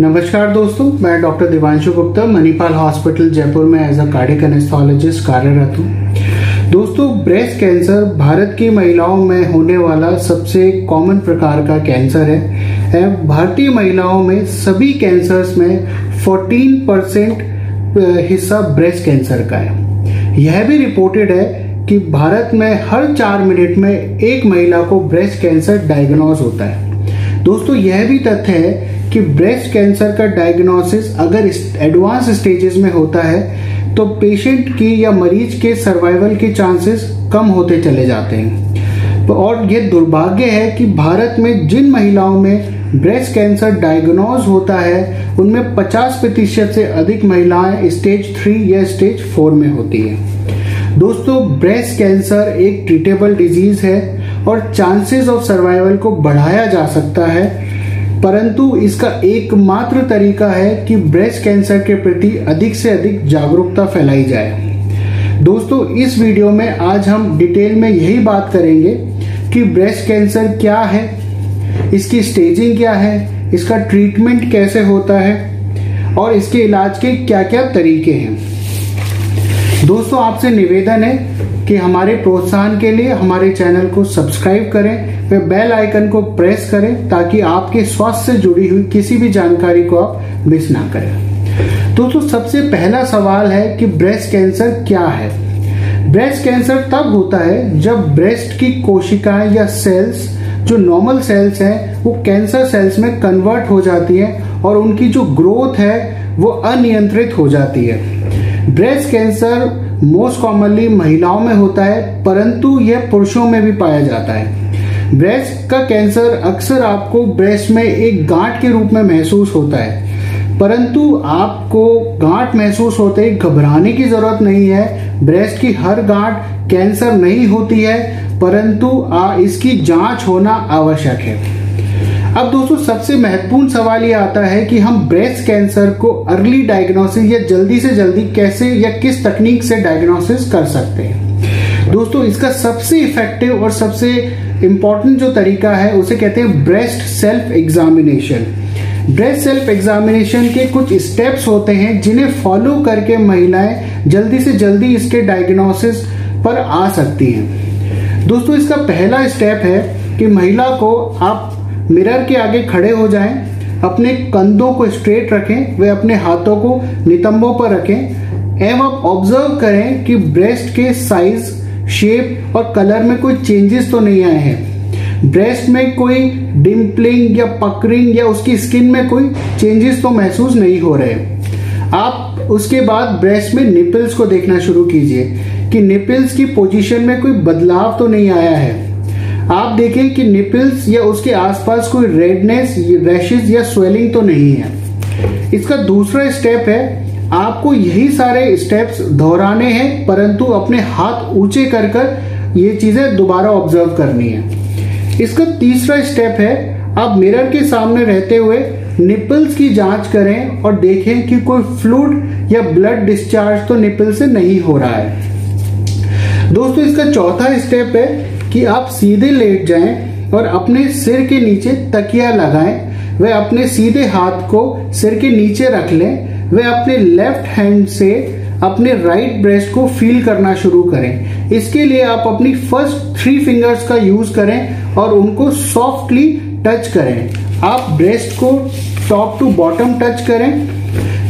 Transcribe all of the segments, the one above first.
नमस्कार दोस्तों, मैं डॉक्टर दिवांशु गुप्ता, मणिपाल हॉस्पिटल, जयपुर में एज अ कार्डिक एनेस्थोलॉजिस्ट कार्यरत हूँ। दोस्तों ब्रेस्ट कैंसर भारत की महिलाओं में होने वाला सबसे कॉमन प्रकार का कैंसर है। भारतीय महिलाओं में सभी कैंसर्स में 14 परसेंट हिस्सा ब्रेस्ट कैंसर का है। यह भी रिपोर्टेड है कि भारत में हर चार मिनट में एक महिला को ब्रेस्ट कैंसर डायग्नोज होता है। दोस्तों, यह भी तथ्य है कि ब्रेस्ट कैंसर का डायग्नोसिस अगर एडवांस स्टेजेस में होता है तो पेशेंट की या मरीज़ के सर्वाइवल के चांसेस कम होते चले जाते हैं। और ये दुर्भाग्य है कि भारत में जिन महिलाओं में ब्रेस्ट कैंसर डायग्नोज होता है, उनमें 50 प्रतिशत से अधिक महिलाएँ स्टेज थ्री या स्टेज फोर में होती है। दोस्तों ब्रेस्ट कैंसर एक ट्रीटेबल डिज़ीज़ है और चांसेस ऑफ़ सर्वाइवल को बढ़ाया जा सकता है परंतु इसका एकमात्र तरीका है कि ब्रेस्ट कैंसर के प्रति अधिक से अधिक जागरूकता फैलाई जाए। दोस्तों, इस वीडियो में आज हम डिटेल में यही बात करेंगे कि ब्रेस्ट कैंसर क्या है, इसकी स्टेजिंग क्या है, इसका ट्रीटमेंट कैसे होता है और इसके इलाज के क्या क्या तरीके हैं। दोस्तों, आपसे निवेदन है कि हमारे प्रोत्साहन के लिए हमारे चैनल को सब्सक्राइब करें व बेल आइकन को प्रेस करें, ताकि आपके स्वास्थ्य से जुड़ी हुई किसी भी जानकारी को आप मिस ना करें। दोस्तों सबसे पहला सवाल है कि ब्रेस्ट कैंसर क्या है? ब्रेस्ट कैंसर तब होता है जब ब्रेस्ट की कोशिकाएँ या सेल्स, जो नॉर्मल सेल्स हैं, वो कैंसर सेल्स में कन्वर्ट हो जाती है और उनकी जो ग्रोथ है, वो अनियंत्रित हो जाती है। ब्रेस्ट कैंसर मोस्ट कॉमनली महिलाओं में होता है, परंतु यह पुरुषों में भी पाया जाता है। ब्रेस्ट का कैंसर अक्सर आपको ब्रेस्ट में एक गांठ के रूप में महसूस होता है, परंतु आपको गांठ महसूस होते ही घबराने की ज़रूरत नहीं है। ब्रेस्ट की हर गांठ कैंसर नहीं होती है, परंतु इसकी जाँच होना आवश्यक है। अब दोस्तों, सबसे महत्वपूर्ण सवाल ये आता है कि हम ब्रेस्ट कैंसर को अर्ली डायग्नोसिस या जल्दी से जल्दी कैसे या किस तकनीक से डायग्नोसिस कर सकते हैं? दोस्तों, इसका सबसे इफ़ेक्टिव और सबसे इंपॉर्टेंट जो तरीका है, उसे कहते हैं breast self examination breast self examination के कुछ स्टेप्स होते हैं जिन्हें फॉलो करके महिलाएँ जल्दी से जल्दी इसके डायग्नोसिस पर आ सकती हैं। दोस्तों, इसका पहला स्टेप है कि महिला को आप मिरर के आगे खड़े हो जाएँ, अपने कंधों को स्ट्रेट रखें वे अपने हाथों को नितंबों पर रखें एवं आप ऑब्ज़र्व करें कि ब्रेस्ट के साइज़ शेप और कलर में कोई चेंजेस तो नहीं आए हैं। ब्रेस्ट में कोई डिम्पलिंग या पकरिंग या उसकी स्किन में कोई चेंजेस तो महसूस नहीं हो रहे आप उसके बाद ब्रेस्ट में निपल्स को देखना शुरू कीजिए कि निपल्स की पोजीशन में कोई बदलाव तो नहीं आया है। आप देखें कि निपल्स या उसके आसपास कोई रेडनेस रैशेज या स्वेलिंग तो नहीं है। इसका दूसरा स्टेप है, आपको यही सारे स्टेप्स दोहराने हैं, परंतु अपने हाथ ऊँचे कर कर ये चीज़ें दोबारा ऑब्ज़र्व करनी है। इसका तीसरा स्टेप है, आप मिरर के सामने रहते हुए निपल्स की जाँच करें और देखें कि कोई फ्लूड या ब्लड डिस्चार्ज तो निपल से नहीं हो रहा है। दोस्तों, इसका चौथा स्टेप है कि आप सीधे लेट जाएँ और अपने सिर के नीचे तकिया लगाएँ। वे अपने सीधे हाथ को सिर के नीचे रख लें। वे अपने लेफ़्ट हैंड से अपने राइट ब्रेस्ट को फील करना शुरू करें। इसके लिए आप अपनी फ़र्स्ट थ्री फिंगर्स का यूज़ करें और उनको सॉफ्टली टच करें। आप ब्रेस्ट को टॉप टू बॉटम टच करें।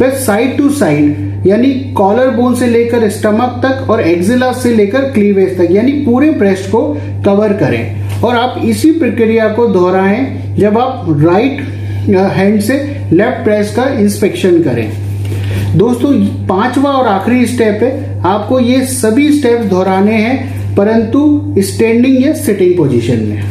वे साइड टू साइड यानी कॉलर बोन से लेकर स्टमक तक और एक्जिला से लेकर क्लीवेज तक, यानी पूरे ब्रेस्ट को कवर करें। और आप इसी प्रक्रिया को दोहराएँ जब आप राइट हैंड से लेफ़्ट ब्रेस्ट का इंस्पेक्शन करें। दोस्तों, पांचवा और आखिरी स्टेप है, आपको ये सभी स्टेप दोहराने हैं, परंतु स्टैंडिंग या सिटिंग पोजीशन में।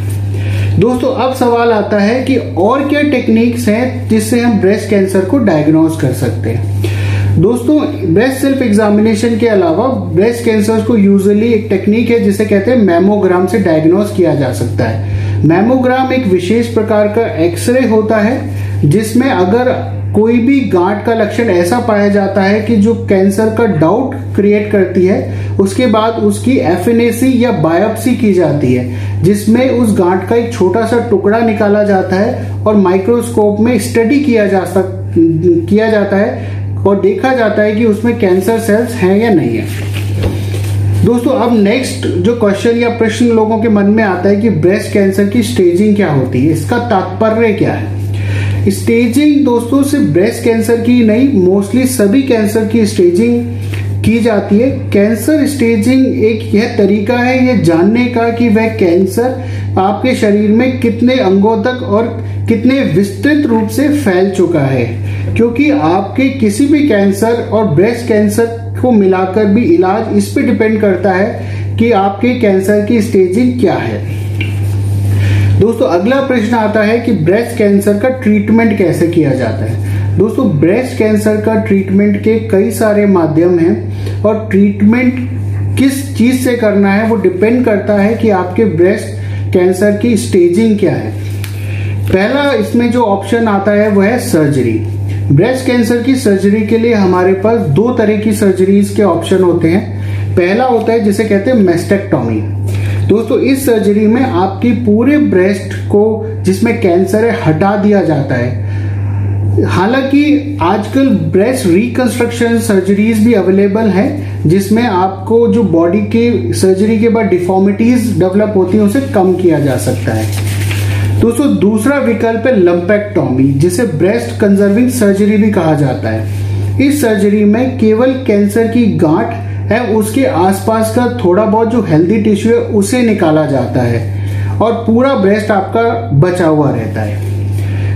दोस्तों, अब सवाल आता है कि और क्या टेक्निक्स हैं जिससे हम ब्रेस्ट कैंसर को डायग्नोज कर सकते हैं? दोस्तों ब्रेस्ट सेल्फ एग्जामिनेशन के अलावा ब्रेस्ट कैंसर को यूजुअली एक टेक्निक है जिसे कहते हैं मैमोग्राम से डायग्नोज किया जा सकता है। मेमोग्राम एक विशेष प्रकार का एक्सरे होता है, जिसमें अगर कोई भी गांठ का लक्षण ऐसा पाया जाता है कि जो कैंसर का डाउट क्रिएट करती है, उसके बाद उसकी एफिनेसी या बायोप्सी की जाती है। जिसमें उस गांठ का एक छोटा सा टुकड़ा निकाला जाता है और माइक्रोस्कोप में स्टडी किया जा सकता किया जाता है और देखा जाता है कि उसमें कैंसर सेल्स हैं या नहीं है। दोस्तों, अब नेक्स्ट जो क्वेश्चन या प्रश्न लोगों के मन में आता है कि ब्रेस्ट कैंसर की स्टेजिंग क्या होती है, इसका तात्पर्य क्या है? स्टेजिंग दोस्तों, सिर्फ़ ब्रेस्ट कैंसर की नहीं, मोस्टली सभी कैंसर की स्टेजिंग की जाती है। कैंसर स्टेजिंग एक यह तरीका है, यह जानने का कि वह कैंसर आपके शरीर में कितने अंगों तक और कितने विस्तृत रूप से फैल चुका है। क्योंकि आपके किसी भी कैंसर और ब्रेस्ट कैंसर को मिलाकर भी इलाज इस पर डिपेंड करता है कि आपके कैंसर की स्टेजिंग क्या है। दोस्तों, अगला प्रश्न आता है कि ब्रेस्ट कैंसर का ट्रीटमेंट कैसे किया जाता है? दोस्तों ब्रेस्ट कैंसर का ट्रीटमेंट के कई सारे माध्यम हैं और ट्रीटमेंट किस चीज़ से करना है वो डिपेंड करता है कि आपके ब्रेस्ट कैंसर की स्टेजिंग क्या है। पहला इसमें जो ऑप्शन आता है वो है सर्जरी ब्रेस्ट कैंसर की सर्जरी के लिए हमारे पास दो तरह की सर्जरीज के ऑप्शन होते हैं। पहला होता है जिसे कहते हैं मेस्टेक्टोमी दोस्तों, इस सर्जरी में आपकी पूरे ब्रेस्ट को जिसमें कैंसर है, हटा दिया जाता है। हालाँकि आजकल ब्रेस्ट रिकंस्ट्रक्शन सर्जरीज भी अवेलेबल है, जिसमें आपको जो बॉडी के सर्जरी के बाद डिफॉर्मिटीज डेवलप होती है, उसे कम किया जा सकता है। दोस्तों दूसरा विकल्प है लंपेक्टोमी जिसे ब्रेस्ट कंजर्विंग सर्जरी भी कहा जाता है। इस सर्जरी में केवल कैंसर की गांठ है, उसके आसपास का थोड़ा बहुत जो हेल्दी टिश्यू है, उसे निकाला जाता है और पूरा ब्रेस्ट आपका बचा हुआ रहता है।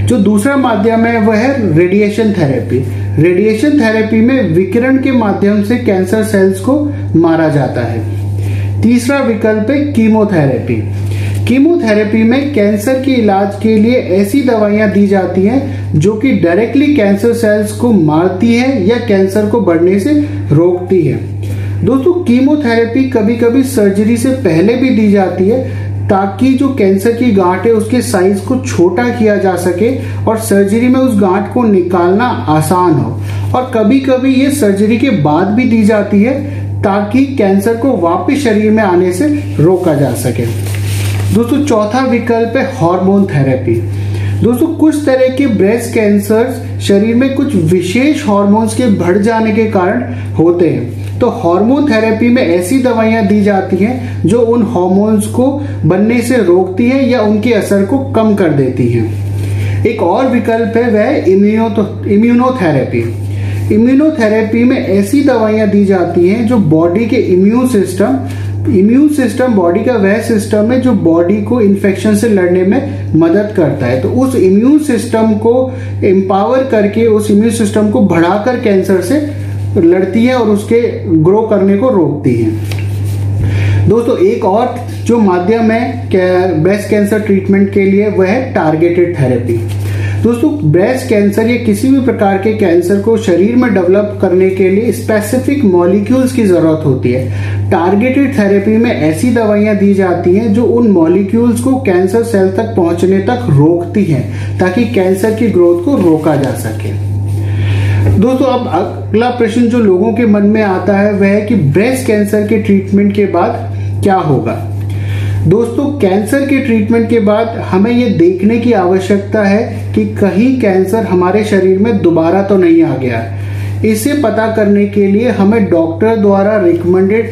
जो दूसरा माध्यम है, वह है रेडिएशन थेरेपी रेडिएशन थेरेपी में विकिरण के माध्यम से कैंसर सेल्स को मारा जाता है। तीसरा विकल्प है कीमोथेरेपी कीमोथेरेपी में कैंसर के इलाज के लिए ऐसी दवाइयाँ दी जाती हैं जो कि डायरेक्टली कैंसर सेल्स को मारती है या कैंसर को बढ़ने से रोकती है। दोस्तों कीमोथेरेपी कभी कभी सर्जरी से पहले भी दी जाती है ताकि जो कैंसर की गांठ है, उसके साइज़ को छोटा किया जा सके और सर्जरी में उस गांठ को निकालना आसान हो। और कभी कभी ये सर्जरी के बाद भी दी जाती है ताकि कैंसर को वापस शरीर में आने से रोका जा सके। दोस्तों, चौथा विकल्प है हार्मोन थेरेपी दोस्तों, कुछ तरह के ब्रेस्ट कैंसर शरीर में कुछ विशेष हार्मोन्स के बढ़ जाने के कारण होते हैं। तो हार्मोन थेरेपी में ऐसी दवाइयाँ दी जाती हैं जो उन हार्मोन्स को बनने से रोकती है या उनके असर को कम कर देती हैं। एक और विकल्प है वह इम्यूनो इम्यूनोथेरेपी इम्यूनोथेरेपी में ऐसी दवाइयाँ दी जाती हैं जो बॉडी के immune system immune system body का वह सिस्टम है जो बॉडी को इन्फेक्शन से लड़ने में मदद करता है। तो उस इम्यून सिस्टम को एम्पावर करके, उस इम्यून सिस्टम को बढ़ाकर कैंसर से लड़ती है और उसके ग्रो करने को रोकती है। दोस्तों, एक और जो माध्यम है ब्रेस्ट कैंसर ट्रीटमेंट के लिए, वह है टारगेटेड थेरेपी दोस्तों ब्रेस्ट कैंसर या किसी भी प्रकार के कैंसर को शरीर में डेवलप करने के लिए स्पेसिफिक मॉलिक्यूल्स की ज़रूरत होती है। टारगेटेड थेरेपी में ऐसी दवाइयाँ दी जाती हैं जो उन मॉलिक्यूल्स को कैंसर सेल तक पहुँचने तक रोकती हैं, ताकि कैंसर की ग्रोथ को रोका जा सके। दोस्तों, अब अगला प्रश्न जो लोगों के मन में आता है, वह है कि ब्रेस्ट कैंसर के ट्रीटमेंट के बाद क्या होगा? दोस्तों कैंसर के ट्रीटमेंट के बाद हमें यह देखने की आवश्यकता है कि कहीं कैंसर हमारे शरीर में दोबारा तो नहीं आ गया इसे पता करने के लिए हमें डॉक्टर द्वारा रिकमेंडेड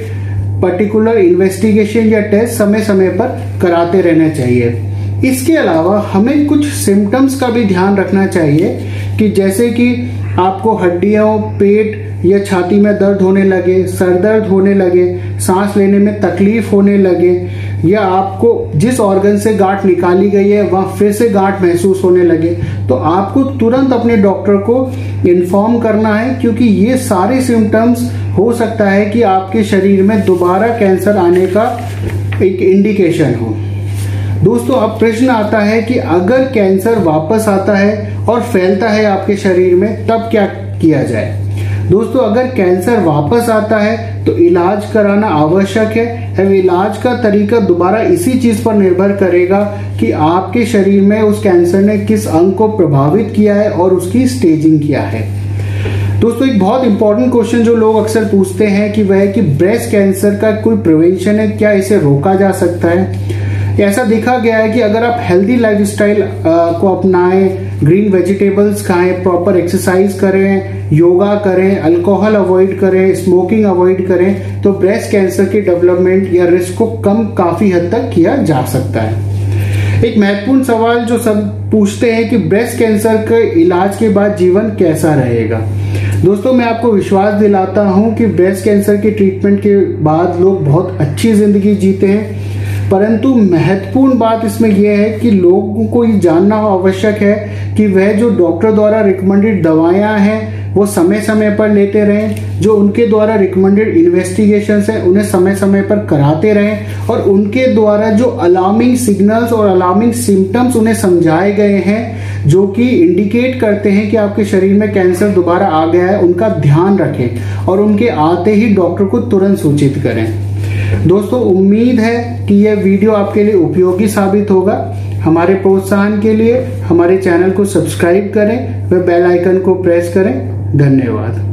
पर्टिकुलर इन्वेस्टिगेशन या टेस्ट समय समय पर कराते रहना चाहिए। इसके अलावा हमें कुछ सिम्टम्स का भी ध्यान रखना चाहिए कि जैसे कि आपको हड्डियों, पेट या छाती में दर्द होने लगे, सर दर्द होने लगे, सांस लेने में तकलीफ़ होने लगे, या आपको जिस ऑर्गन से गांठ निकाली गई है, वहाँ फिर से गांठ महसूस होने लगे तो आपको तुरंत अपने डॉक्टर को इन्फॉर्म करना है, क्योंकि ये सारे सिम्टम्स हो सकता है कि आपके शरीर में दोबारा कैंसर आने का एक इंडिकेशन हो। दोस्तों, अब प्रश्न आता है कि अगर कैंसर वापस आता है और फैलता है आपके शरीर में, तब क्या किया जाए? दोस्तों, अगर कैंसर वापस आता है तो इलाज कराना आवश्यक है। एवं इलाज का तरीका दोबारा इसी चीज़ पर निर्भर करेगा कि आपके शरीर में उस कैंसर ने किस अंग को प्रभावित किया है और उसकी स्टेजिंग किया है। दोस्तों, एक बहुत इंपॉर्टेंट क्वेश्चन जो लोग अक्सर पूछते हैं कि वह कि ब्रेस्ट कैंसर का कोई प्रिवेंशन है, क्या इसे रोका जा सकता है? ऐसा देखा गया है कि अगर आप हेल्दी लाइफस्टाइल को अपनाएँ ग्रीन वेजिटेबल्स खाएँ प्रॉपर एक्सरसाइज करें योगा करें अल्कोहल अवॉइड करें स्मोकिंग अवॉइड करें तो ब्रेस्ट कैंसर के डेवलपमेंट या रिस्क को कम काफ़ी हद तक किया जा सकता है। एक महत्वपूर्ण सवाल जो सब पूछते हैं कि ब्रेस्ट कैंसर के इलाज के बाद जीवन कैसा रहेगा। दोस्तों, मैं आपको विश्वास दिलाता हूँ कि ब्रेस्ट कैंसर के ट्रीटमेंट के बाद लोग बहुत अच्छी ज़िंदगी जीते हैं। परंतु महत्वपूर्ण बात इसमें यह है कि लोगों को ये जानना आवश्यक है कि वह जो डॉक्टर द्वारा रिकमेंडेड दवाएँ हैं, वो समय समय पर लेते रहें, जो उनके द्वारा रिकमेंडेड इन्वेस्टिगेशन है, उन्हें समय समय पर कराते रहें और उनके द्वारा जो अलार्मिंग सिग्नल्स और अलार्मिंग सिम्टम्स उन्हें समझाए गए हैं, जो कि इंडिकेट करते हैं कि आपके शरीर में कैंसर दोबारा आ गया है, उनका ध्यान रखें और उनके आते ही डॉक्टर को तुरंत सूचित करें। दोस्तों, उम्मीद है कि यह वीडियो आपके लिए उपयोगी साबित होगा। हमारे प्रोत्साहन के लिए हमारे चैनल को सब्सक्राइब करें, व बेल आइकन को प्रेस करें। धन्यवाद।